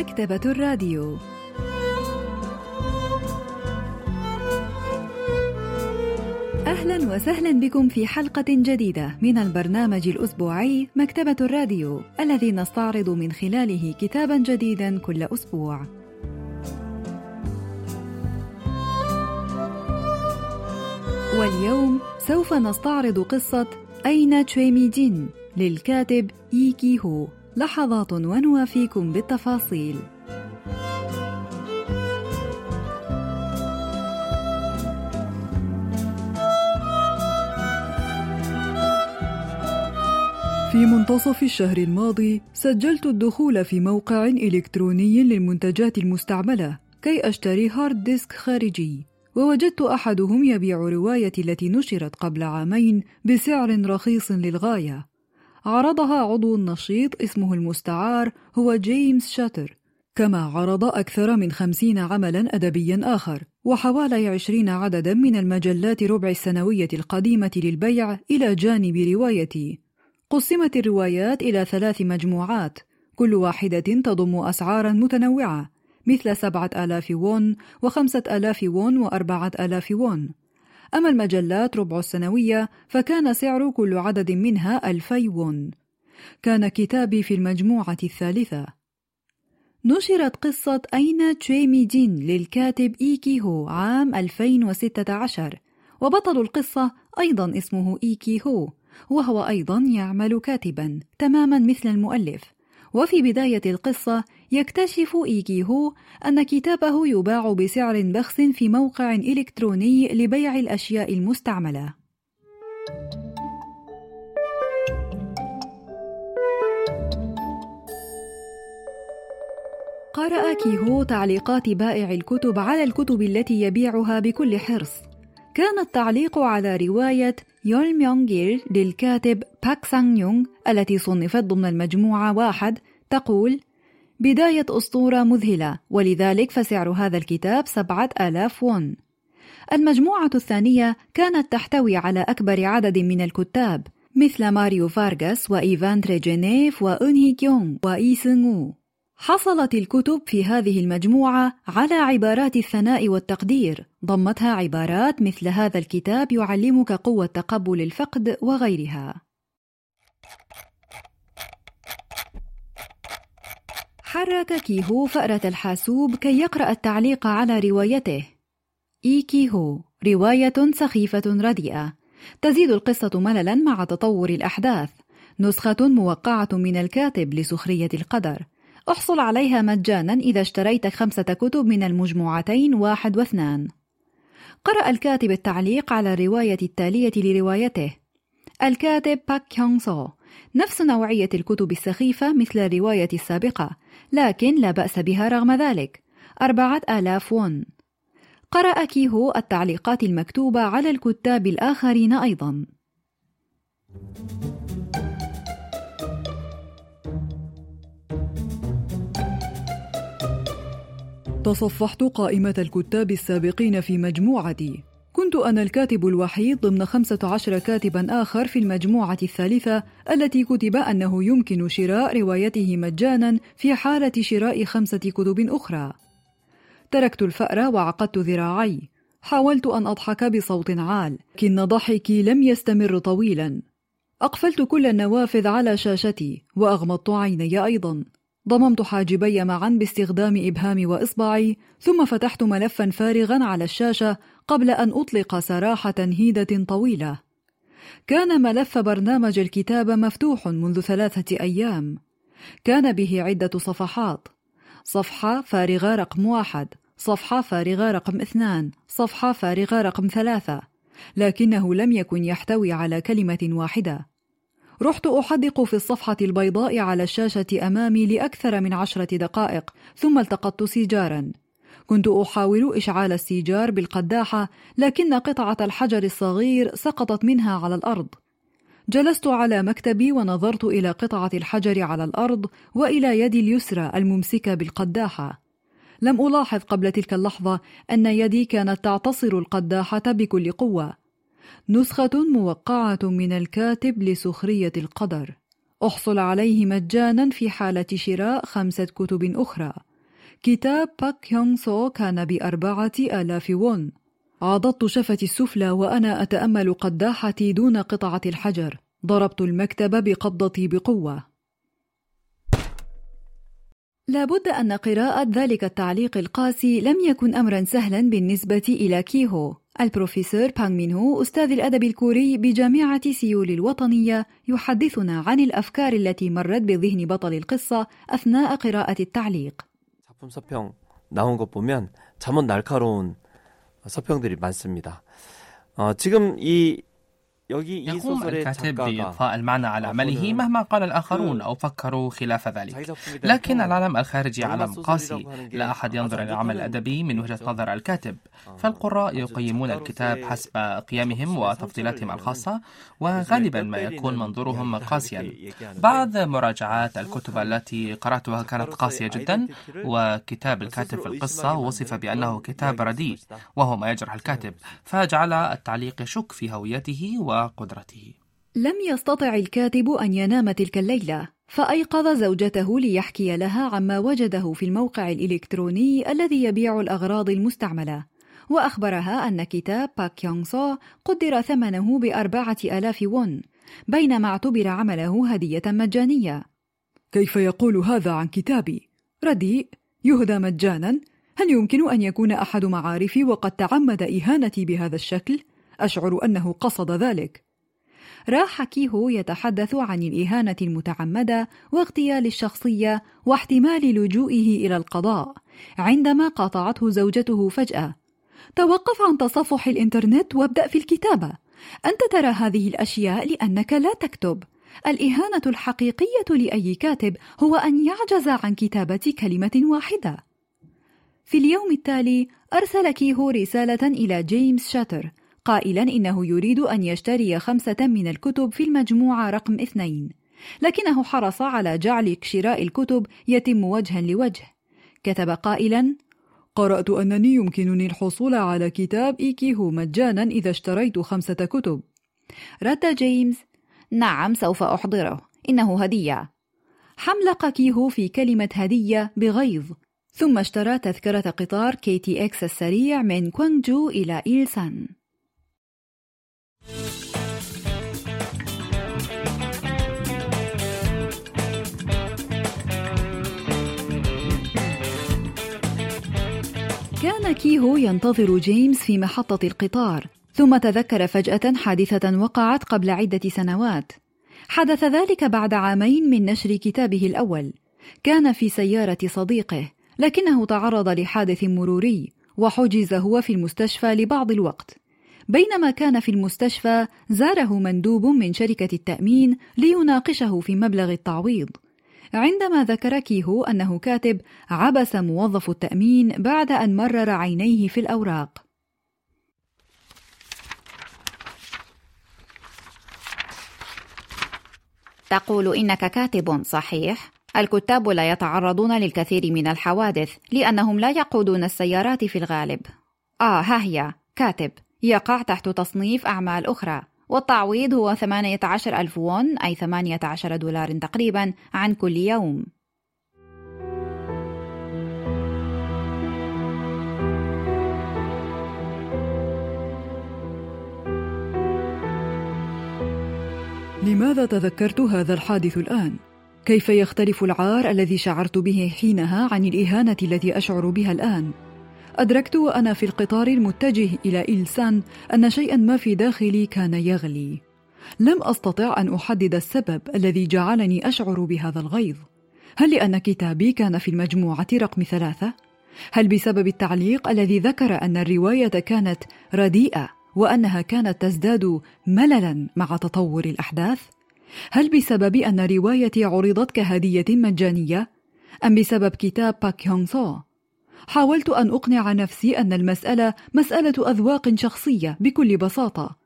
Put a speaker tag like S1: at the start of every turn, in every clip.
S1: مكتبة الراديو أهلا وسهلا بكم في حلقة جديدة من البرنامج الأسبوعي مكتبة الراديو الذي نستعرض من خلاله كتابا جديدا كل أسبوع. واليوم سوف نستعرض قصة أين تشويمي جين للكاتب إي كيهو لحظات ونوافيكم بالتفاصيل.
S2: في منتصف الشهر الماضي سجلت الدخول في موقع إلكتروني للمنتجات المستعملة كي أشتري hard disk خارجي ووجدت أحدهم يبيع روايتي التي نشرت قبل عامين بسعر رخيص للغاية. عرضها عضو نشيط اسمه المستعار هو جيمس شاتر. كما عرض أكثر من خمسين عملا أدبيا آخر وحوالي عشرين عددا من المجلات ربع السنوية القديمة للبيع إلى جانب روايتي. قسمت الروايات إلى ثلاث مجموعات كل واحدة تضم أسعارا متنوعة مثل سبعة آلاف وون وخمسة آلاف وون وأربعة آلاف وون أما المجلات ربع السنوية فكان سعر كل عدد منها ألفي وون كان كتابي في المجموعة الثالثة. نشرت قصة أين تشيمي جين للكاتب إيكي هو عام 2016 وبطل القصة أيضا اسمه إيكي هو وهو أيضا يعمل كاتبا تماما مثل المؤلف. وفي بداية القصة يكتشف إيكي هو أن كتابه يباع بسعر بخس في موقع إلكتروني لبيع الأشياء المستعملة. قرأ كيهو تعليقات بائع الكتب على الكتب التي يبيعها بكل حرص. كان التعليق على رواية يول ميونغ للكاتب باك سانغ يونغ التي صنفت ضمن المجموعة واحد تقول بداية أسطورة مذهلة ولذلك فسعر هذا الكتاب سبعة آلاف وون المجموعة الثانية كانت تحتوي على أكبر عدد من الكتاب مثل ماريو فارغاس وإيفان تورجينيف وأنهي كيونغ وإي سونغو حصلت الكتب في هذه المجموعة على عبارات الثناء والتقدير ضمتها عبارات مثل هذا الكتاب يعلمك قوة تقبل الفقد وغيرها. حرك كيهو فأرة الحاسوب كي يقرأ التعليق على روايته. إي كيهو رواية سخيفة رديئة. تزيد القصة مللا مع تطور الأحداث. نسخة موقعة من الكاتب لسخرية القدر. احصل عليها مجانا إذا اشتريت خمسة كتب من المجموعتين واحد واثنان. قرأ الكاتب التعليق على الرواية التالية لروايته. الكاتب باك هيونغ سو. نفس نوعية الكتب السخيفة مثل الرواية السابقة لكن لا بأس بها رغم ذلك. أربعة آلاف وون قرأ كيهو التعليقات المكتوبة على الكتاب الآخرين أيضا. تصفحت قائمة الكتاب السابقين في مجموعتي. كنت أنا الكاتب الوحيد ضمن خمسة عشر كاتبا آخر في المجموعة الثالثة التي كتب أنه يمكن شراء روايته مجانا في حالة شراء خمسة كتب أخرى. تركت الفأر وعقدت ذراعي. حاولت أن أضحك بصوت عال لكن ضحكي لم يستمر طويلا. أقفلت كل النوافذ على شاشتي وأغمضت عيني أيضا. ضممت حاجبي معا باستخدام إبهامي وإصبعي ثم فتحت ملفا فارغا على الشاشة قبل أن أطلق سراح تنهيدة طويلة. كان ملف برنامج الكتابة مفتوح منذ ثلاثة أيام. كان به عدة صفحات. صفحة فارغة رقم واحد صفحة فارغة رقم اثنان صفحة فارغة رقم ثلاثة لكنه لم يكن يحتوي على كلمة واحدة. رحت أحدق في الصفحة البيضاء على الشاشة أمامي لأكثر من عشرة دقائق ثم التقطت سيجارا. كنت أحاول إشعال السيجار بالقداحة لكن قطعة الحجر الصغير سقطت منها على الأرض. جلست على مكتبي ونظرت إلى قطعة الحجر على الأرض وإلى يدي اليسرى الممسكة بالقداحة. لم ألاحظ قبل تلك اللحظة أن يدي كانت تعتصر القداحة بكل قوة. نسخة موقعة من الكاتب لسخرية القدر. أحصل عليه مجانا في حالة شراء خمسة كتب أخرى. كتاب باك هيونغ سو كان بأربعة آلاف وون عضضت شفتي السفلى وأنا أتأمل قداحتي دون قطعة الحجر. ضربت المكتب بقبضتي بقوة. لابد أن قراءة ذلك التعليق القاسي لم يكن أمرا سهلا بالنسبة إلى كيهو البروفيسور بانغ مينهو أستاذ الأدب الكوري بجامعة سيول الوطنية يحدثنا عن الأفكار التي مرت بذهن بطل القصة أثناء قراءة التعليق
S3: 작품 서평 나온 것 보면 잠옷 날카로운 서평들이 많습니다. 어, 지금 이
S4: يقوم الكاتب بإضفاء المعنى على عمله مهما قال الآخرون أو فكروا خلاف ذلك. لكن العالم الخارجي عالم قاسي. لا أحد ينظر إلى العمل الأدبي من وجهة نظر الكاتب. فالقراء يقيمون الكتاب حسب قيمهم وتفضيلاتهم الخاصة وغالبا ما يكون منظورهم قاسيا. بعض مراجعات الكتب التي قرأتها كانت قاسية جدا وكتاب الكاتب في القصة وصف بأنه كتاب رديء وهو ما يجرح الكاتب. فجعل التعليق يشك في هويته و وقدرته
S1: لم يستطع الكاتب أن ينام تلك الليلة فأيقظ زوجته ليحكي لها عما وجده في الموقع الإلكتروني الذي يبيع الأغراض المستعملة وأخبرها أن كتاب باك هيونغ سو قدر ثمنه بأربعة آلاف وون بينما اعتبر عمله هدية مجانية
S2: كيف يقول هذا عن كتابي؟ رديء يهدى مجانا؟ هل يمكن أن يكون أحد معارفي وقد تعمد إهانتي بهذا الشكل؟ أشعر أنه قصد ذلك.
S1: راح كيهو يتحدث عن الإهانة المتعمدة واغتيال الشخصية واحتمال لجوئه إلى القضاء عندما قاطعته زوجته فجأة. توقف عن تصفح الإنترنت وابدأ في الكتابة. أنت ترى هذه الأشياء لأنك لا تكتب. الإهانة الحقيقية لأي كاتب هو أن يعجز عن كتابة كلمة واحدة. في اليوم التالي أرسل كيهو رسالة إلى جيمس شاتر قائلا إنه يريد أن يشتري خمسة من الكتب في المجموعة رقم اثنين. لكنه حرص على جعل شراء الكتب يتم وجها لوجه. كتب قائلا
S2: قرأت أنني يمكنني الحصول على كتاب إيكيهو مجانا إذا اشتريت خمسة كتب.
S1: رد جيمس نعم سوف أحضره. إنه هدية. حملق كيهو في كلمة هدية بغيظ. ثم اشترى تذكرة قطار KTX السريع من كوانجو إلى إيلسان. كان كيهو ينتظر جيمس في محطة القطار ثم تذكر فجأة حادثة وقعت قبل عدة سنوات. حدث ذلك بعد عامين من نشر كتابه الأول. كان في سيارة صديقه لكنه تعرض لحادث مروري وحجز هو في المستشفى لبعض الوقت. بينما كان في المستشفى زاره مندوب من شركة التأمين ليناقشه في مبلغ التعويض. عندما ذكر كيهو أنه كاتب عبس موظف التأمين بعد أن مرر عينيه في الأوراق.
S5: تقول إنك كاتب صحيح؟ الكتاب لا يتعرضون للكثير من الحوادث لأنهم لا يقودون السيارات في الغالب. آه ها هي كاتب. يقع تحت تصنيف أعمال أخرى والتعويض هو 18 ألف وون أي 18 دولار تقريبا عن كل يوم
S2: لماذا تذكرت هذا الحادث الآن؟ كيف يختلف العار الذي شعرت به حينها عن الإهانة التي أشعر بها الآن؟ أدركت وأنا في القطار المتجه إلى إلسان أن شيئا ما في داخلي كان يغلي لم أستطع أن أحدد السبب الذي جعلني أشعر بهذا الغيظ هل لأن كتابي كان في المجموعة رقم ثلاثة؟ هل بسبب التعليق الذي ذكر أن الرواية كانت رديئة وأنها كانت تزداد مللا مع تطور الأحداث؟ هل بسبب أن روايتي عرضت كهدية مجانية؟ أم بسبب كتاب باك هيونغ سو حاولت أن أقنع نفسي أن المسألة مسألة أذواق شخصية بكل بساطة.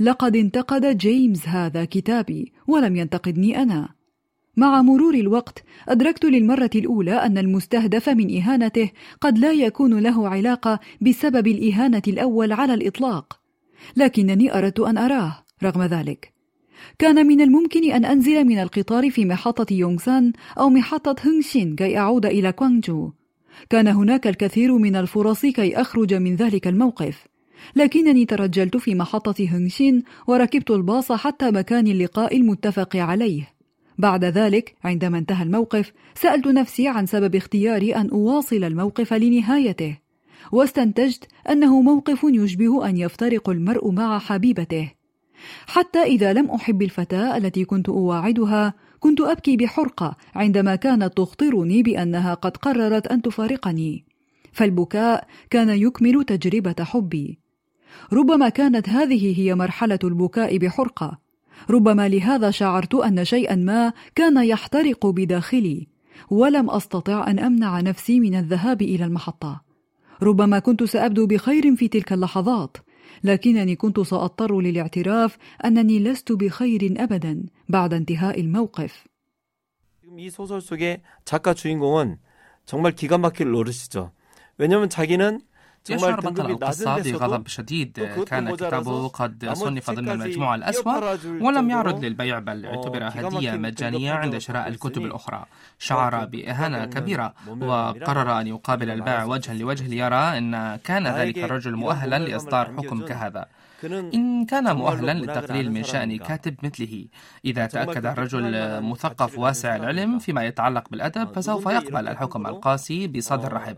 S2: لقد انتقد جيمس هذا كتابي ولم ينتقدني أنا. مع مرور الوقت أدركت للمرة الأولى أن المستهدف من إهانته قد لا يكون له علاقة بسبب الإهانة الأول على الإطلاق، لكنني أردت أن أراه رغم ذلك. كان من الممكن أن أنزل من القطار في محطة يونغسان أو محطة هونغشين كي أعود إلى كوانجو. كان هناك الكثير من الفرص كي أخرج من ذلك الموقف. لكنني ترجلت في محطة هنغشين وركبت الباص حتى مكان اللقاء المتفق عليه. بعد ذلك عندما انتهى الموقف سألت نفسي عن سبب اختياري أن أواصل الموقف لنهايته. واستنتجت أنه موقف يشبه أن يفترق المرء مع حبيبته. حتى إذا لم أحب الفتاة التي كنت أواعدها كنت أبكي بحرقة عندما كانت تخطرني بأنها قد قررت أن تفارقني. فالبكاء كان يكمل تجربة حبي. ربما كانت هذه هي مرحلة البكاء بحرقة. ربما لهذا شعرت أن شيئا ما كان يحترق بداخلي ولم أستطع أن أمنع نفسي من الذهاب إلى المحطة. ربما كنت سأبدو بخير في تلك اللحظات لكنني كنت سأضطر للاعتراف أنني لست بخير أبدا بعد انتهاء الموقف
S3: 이 소설 속의 작가 주인공은 정말 기가 막힐 노릇이죠. 왜냐하면 자기는
S4: يشعر بطل. القصة بغضب شديد. كان كتابه قد صنف ضمن المجموعة الأسوأ ولم يعرض للبيع بل اعتبر هدية مجانية عند شراء الكتب الأخرى. شعر بإهانة كبيرة. وقرر أن يقابل البائع وجها لوجه ليرى أن كان ذلك الرجل مؤهلا لإصدار حكم كهذا. إن كان مؤهلا للتقليل من شأن كاتب مثله. إذا تأكد الرجل مثقف واسع العلم فيما يتعلق بالأدب فسوف يقبل الحكم القاسي بصدر رحب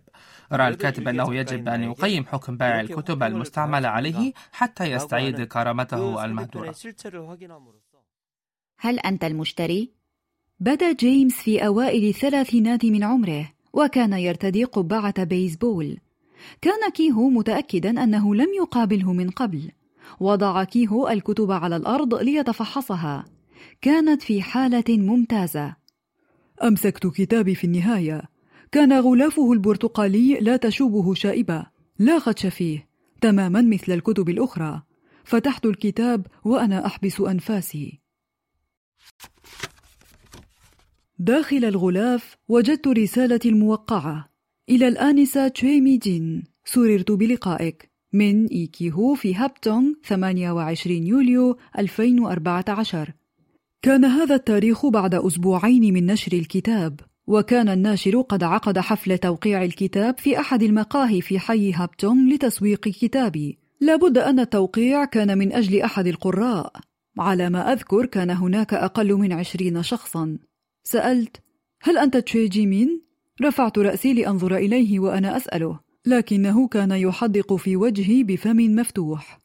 S4: رأى الكاتب أنه يجب أن يقيم حكم بائع الكتب المستعملة عليه حتى يستعيد كرامته المهدورة.
S5: هل أنت المشتري؟
S1: بدأ جيمس في أوائل الثلاثينات من عمره وكان يرتدي قبعة بيسبول. كان كيهو متأكدا أنه لم يقابله من قبل. وضع كيهو الكتب على الأرض ليتفحصها. كانت في حالة ممتازة.
S2: أمسكت كتابي في النهاية. كان غلافه البرتقالي لا تشوبه شائبة لا خدش فيه. تماما مثل الكتب الأخرى. فتحت الكتاب وأنا أحبس أنفاسي. داخل الغلاف وجدت رسالة الموقعة. إلى الآنسة تشويمي جين. سررت بلقائك. من إيكيهو في هابتونغ 28 يوليو 2014 كان هذا التاريخ بعد أسبوعين من نشر الكتاب وكان الناشر قد عقد حفل توقيع الكتاب في أحد المقاهي في حي هابتونغ لتسويق كتابي. لابد أن التوقيع كان من أجل أحد القراء. على ما أذكر كان هناك أقل من عشرين شخصا. سألت هل أنت تشي جيمين؟ رفعت رأسي لأنظر إليه وأنا أسأله. لكنه كان يحدق في وجهي بفم مفتوح.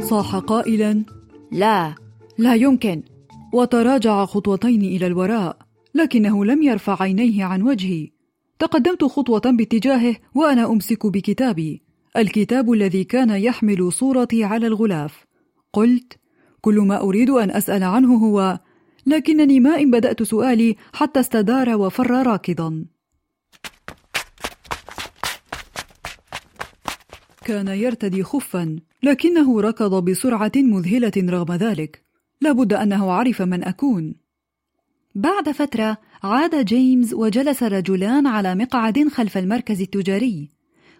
S2: صاح قائلا
S5: لا.
S1: لا يمكن. وتراجع خطوتين إلى الوراء لكنه لم يرفع عينيه عن وجهي. تقدمت خطوة باتجاهه وأنا أمسك بكتابي. الكتاب الذي كان يحمل صورتي على الغلاف. قلت كل ما أريد أن أسأل عنه هو لكنني ما إن بدأت سؤالي حتى استدار وفر راكضا. كان يرتدي خفا لكنه ركض بسرعة مذهلة رغم ذلك. لابد أنه عرف من أكون. بعد فترة عاد جيمس وجلس رجلان على مقعد خلف المركز التجاري.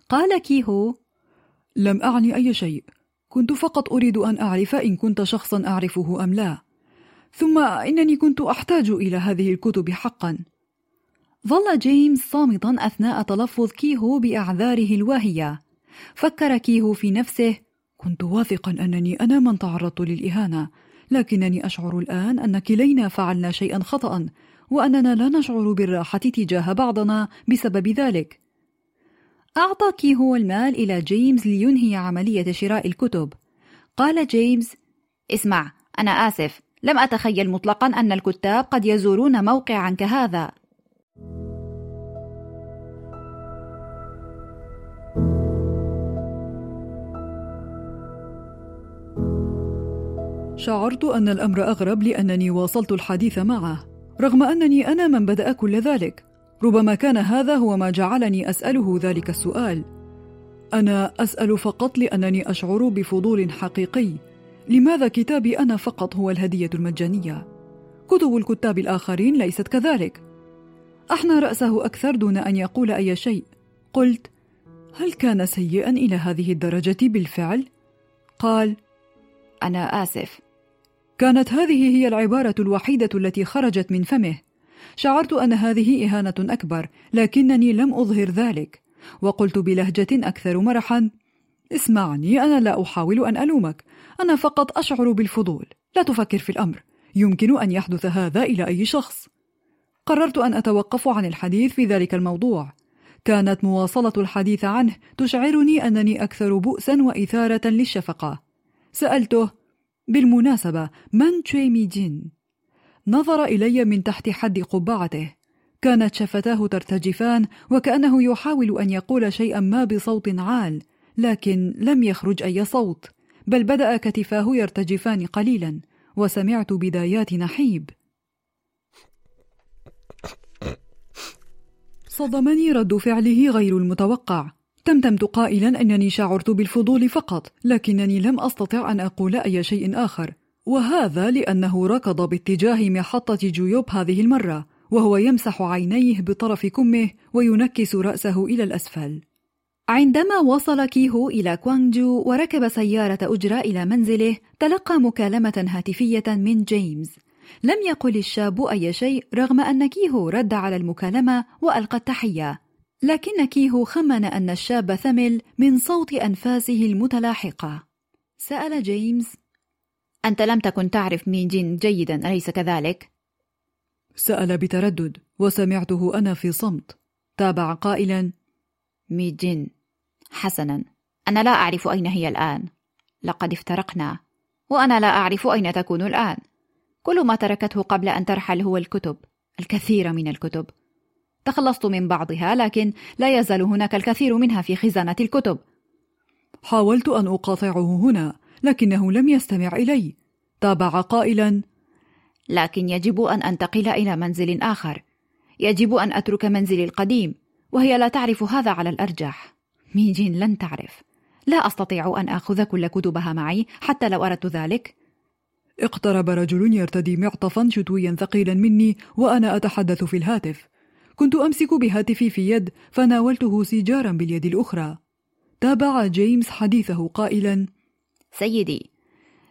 S1: قال كيهو
S2: لم أعني أي شيء. كنت فقط أريد أن أعرف إن كنت شخصا أعرفه أم لا. ثم إنني كنت أحتاج إلى هذه الكتب حقا.
S1: ظل جيمس صامتا أثناء تلفظ كيهو بأعذاره الواهية. فكر كيهو في نفسه
S2: كنت واثقا أنني أنا من تعرضت للإهانة لكنني أشعر الآن أن كلينا فعلنا شيئا خطأ وأننا لا نشعر بالراحة تجاه بعضنا بسبب ذلك.
S1: أعطى كيهو المال إلى جيمس لينهي عملية شراء الكتب. قال جيمس
S5: اسمع أنا آسف لم أتخيل مطلقا أن الكتاب قد يزورون موقعا كهذا.
S2: شعرت أن الأمر أغرب لأنني واصلت الحديث معه رغم أنني أنا من بدأ كل ذلك. ربما كان هذا هو ما جعلني أسأله ذلك السؤال. أنا أسأل فقط لأنني أشعر بفضول حقيقي. لماذا كتابي أنا فقط هو الهدية المجانية؟ كتب الكتاب الآخرين ليست كذلك. أحنى رأسه أكثر دون أن يقول أي شيء. قلت: هل كان سيئا إلى هذه الدرجة بالفعل؟ قال:
S5: أنا آسف.
S2: كانت هذه هي العبارة الوحيدة التي خرجت من فمه، شعرت أن هذه إهانة أكبر لكنني لم أظهر ذلك وقلت بلهجة أكثر مرحا اسمعني أنا لا أحاول أن ألومك أنا فقط أشعر بالفضول. لا تفكر في الأمر. يمكن أن يحدث هذا إلى أي شخص. قررت أن أتوقف عن الحديث في ذلك الموضوع. كانت مواصلة الحديث عنه تشعرني أنني أكثر بؤسا وإثارة للشفقة. سألته بالمناسبة من تشيمي جين؟ نظر إلي من تحت حد قبعته. كانت شفتاه ترتجفان وكأنه يحاول أن يقول شيئا ما بصوت عال لكن لم يخرج أي صوت. بل بدأ كتفاه يرتجفان قليلا وسمعت بدايات نحيب. صدمني رد فعله غير المتوقع. تمتمت قائلا أنني شعرت بالفضول فقط لكنني لم أستطع أن أقول أي شيء آخر. وهذا لأنه ركض باتجاه محطة جيوب هذه المرة وهو يمسح عينيه بطرف كمه وينكس رأسه إلى الأسفل.
S1: عندما وصل كيهو إلى كوانجو وركب سيارة أجرة إلى منزله تلقى مكالمة هاتفية من جيمس لم يقل الشاب أي شيء رغم أن كيهو رد على المكالمة وألقى التحية. لكن كيهو خمن أن الشاب ثمل من صوت أنفاسه المتلاحقة. سأل جيمس
S5: أنت لم تكن تعرف مي جين جيدا أليس كذلك؟
S2: سأل بتردد وسمعته أنا في صمت. تابع قائلا.
S5: مي جين. حسنا. أنا لا أعرف أين هي الآن. لقد افترقنا. وأنا لا أعرف أين تكون الآن. كل ما تركته قبل أن ترحل هو الكتب. الكثير من الكتب. تخلصت من بعضها لكن لا يزال هناك الكثير منها في خزانة الكتب.
S2: حاولت أن أقاطعه هنا لكنه لم يستمع إلي. تابع قائلا
S5: لكن يجب أن أنتقل إلى منزل آخر. يجب أن أترك منزلي القديم وهي لا تعرف هذا على الأرجح. ميجين لن تعرف. لا أستطيع أن آخذ كل كتبها معي حتى لو أردت ذلك.
S2: اقترب رجل يرتدي معطفا شتويا ثقيلا مني وأنا أتحدث في الهاتف. كنت أمسك بهاتفي في يد فناولته سيجارا باليد الأخرى. تابع جيمس حديثه قائلا.
S5: سيدي.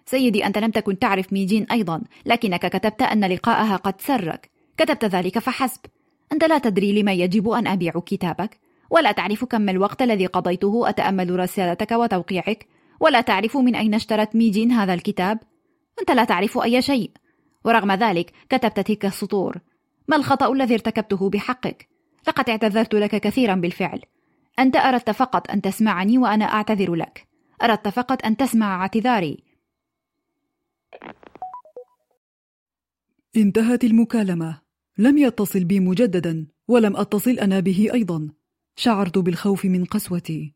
S5: سيدي أنت لم تكن تعرف ميجين أيضا لكنك كتبت أن لقاءها قد سرك. كتبت ذلك فحسب. أنت لا تدري لما يجب أن أبيع كتابك. ولا تعرف كم الوقت الذي قضيته أتأمل رسالتك وتوقيعك؟ ولا تعرف من أين اشترت ميجين هذا الكتاب؟ أنت لا تعرف أي شيء. ورغم ذلك كتبت تلك السطور. ما الخطأ الذي ارتكبته بحقك؟ لقد اعتذرت لك كثيرا بالفعل. أنت أردت فقط أن تسمعني وأنا أعتذر لك. أردت فقط أن تسمع اعتذاري.
S2: انتهت المكالمة. لم يتصل بي مجددا ولم أتصل أنا به أيضا. شعرت بالخوف من قسوتي.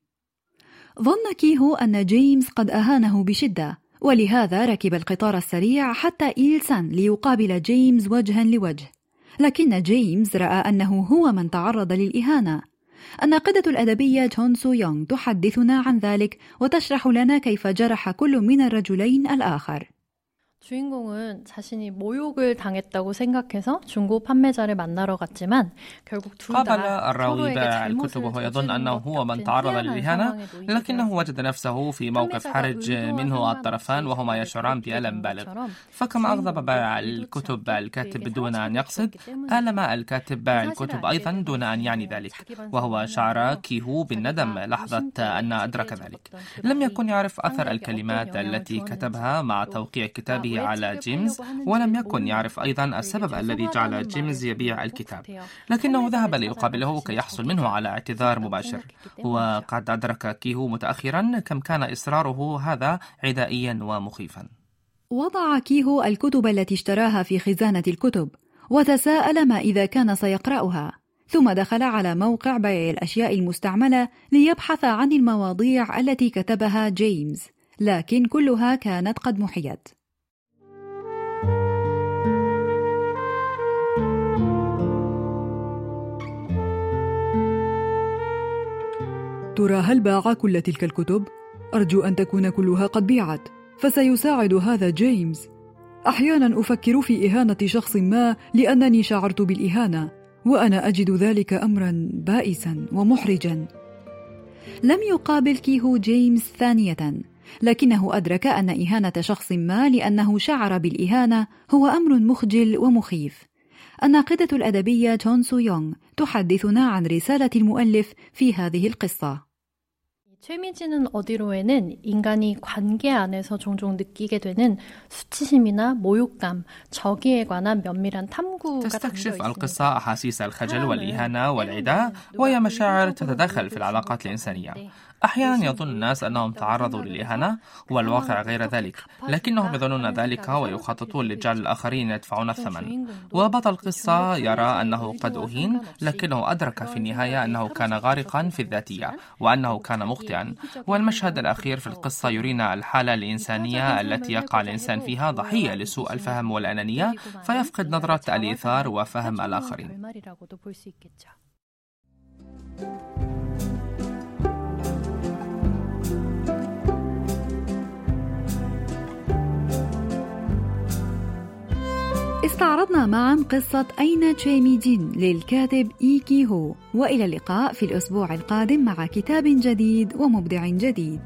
S1: ظن كيهو أن جيمس قد أهانه بشدة ولهذا ركب القطار السريع حتى إيلسان ليقابل جيمس وجها لوجه. لكن جيمس رأى أنه هو من تعرض للإهانة. الناقدة الأدبية جون سو يونغ تحدثنا عن ذلك وتشرح لنا كيف جرح كل من الرجلين الآخر.
S6: 주인공은 자신이 모욕을 당했다고 생각해서 중고 판매자를 만나러 갔지만 결국
S4: قابل الراوي بائع الكتب وهو يظن أنه هو من تعرض للإهانة لكنه وجد نفسه في موقف حرج منه الطرفان وهما يشعران بألم بالغ فكما أغضب بائع الكتب الكاتب بدون أن يقصد آلم الكاتب بائع الكتب أيضا دون أن يعني ذلك وهو شعر كيهو بالندم لحظة أن أدرك ذلك لم يكن يعرف أثر الكلمات التي كتبها مع توقيع كتابه على جيمس ولم يكن يعرف أيضا السبب الذي جعل جيمس يبيع الكتاب. لكنه ذهب ليقابله كي يحصل منه على اعتذار مباشر. وقد أدرك كيهو متأخرا كم كان إصراره هذا عدائيا ومخيفا.
S1: وضع كيهو الكتب التي اشتراها في خزانة الكتب وتساءل ما إذا كان سيقرأها. ثم دخل على موقع بيع الأشياء المستعملة ليبحث عن المواضيع التي كتبها جيمس لكن كلها كانت قد محيت.
S2: ترى هل باع كل تلك الكتب؟ أرجو أن تكون كلها قد بيعت فسيساعد هذا جيمس أحيانا أفكر في إهانة شخص ما لأنني شعرت بالإهانة وأنا أجد ذلك أمرا بائسا ومحرجا
S1: لم يقابل كيهو جيمس ثانية لكنه أدرك أن إهانة شخص ما لأنه شعر بالإهانة هو أمر مخجل ومخيف
S2: الناقدة الأدبية تون سو يونغ تحدثنا عن رسالة المؤلف في هذه القصة.
S6: 최미진은 어디로에는 인간이 관계 안에서 종종 느끼게 되는 수치심이나 모욕감, 저기에 관한 면밀한 탐구가
S4: تستكشف القصة أحاسيس الخجل والإهانة والعداء وهي مشاعر تتدخل في العلاقات الإنسانية أحيانا يظن الناس أنهم تعرضوا للإهانة والواقع غير ذلك. لكنهم يظنون ذلك ويخططون لجعل الآخرين يدفعون الثمن. وبطل القصة يرى أنه قد أهين لكنه أدرك في النهاية أنه كان غارقا في الذاتية وأنه كان مخطئا. والمشهد الأخير في القصة يرينا الحالة الإنسانية التي يقع الإنسان فيها ضحية لسوء الفهم والأنانية فيفقد نظرة الإيثار وفهم الآخرين.
S2: استعرضنا معا قصة أين تشيميدين للكاتب إيكي هو. وإلى اللقاء في الأسبوع القادم مع كتاب جديد ومبدع جديد.